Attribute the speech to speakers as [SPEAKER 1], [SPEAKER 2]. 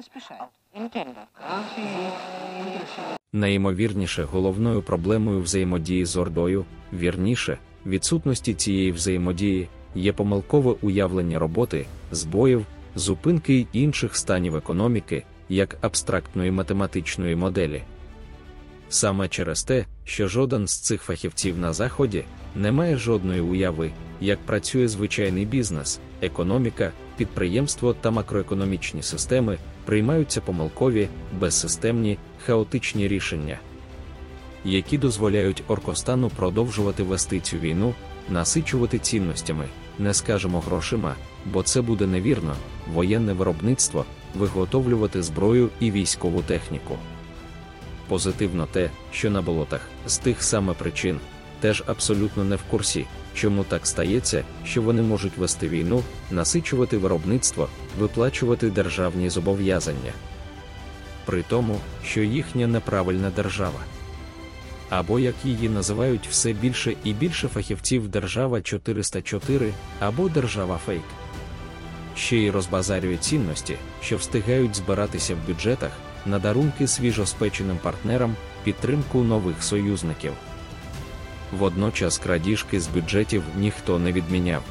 [SPEAKER 1] especial.
[SPEAKER 2] Entiendo.
[SPEAKER 3] Найімовірніше головною проблемою взаємодії з Ордою, вірніше, відсутності цієї взаємодії, є помилкове уявлення роботи, збоїв, зупинки й інших станів економіки, як абстрактної математичної моделі. Саме через те, що жоден з цих фахівців на Заході не має жодної уяви, як працює звичайний бізнес, економіка, підприємство та макроекономічні системи, приймаються помилкові, безсистемні, хаотичні рішення, які дозволяють Оркостану продовжувати вести цю війну, насичувати цінностями, не скажемо грошима, бо це буде невірно, воєнне виробництво, виготовлювати зброю і військову техніку. Позитивно те, що на болотах з тих саме причин теж абсолютно не в курсі, чому так стається, що вони можуть вести війну, насичувати виробництво, виплачувати державні зобов'язання. При тому, що їхня неправильна держава. Або як її називають все більше і більше фахівців держава 404 або держава фейк. Ще й розбазарює цінності, що встигають збиратися в бюджетах, на дарунки свіжоспеченим партнерам, підтримку нових союзників. Водночас крадіжки з бюджетів ніхто не відміняв.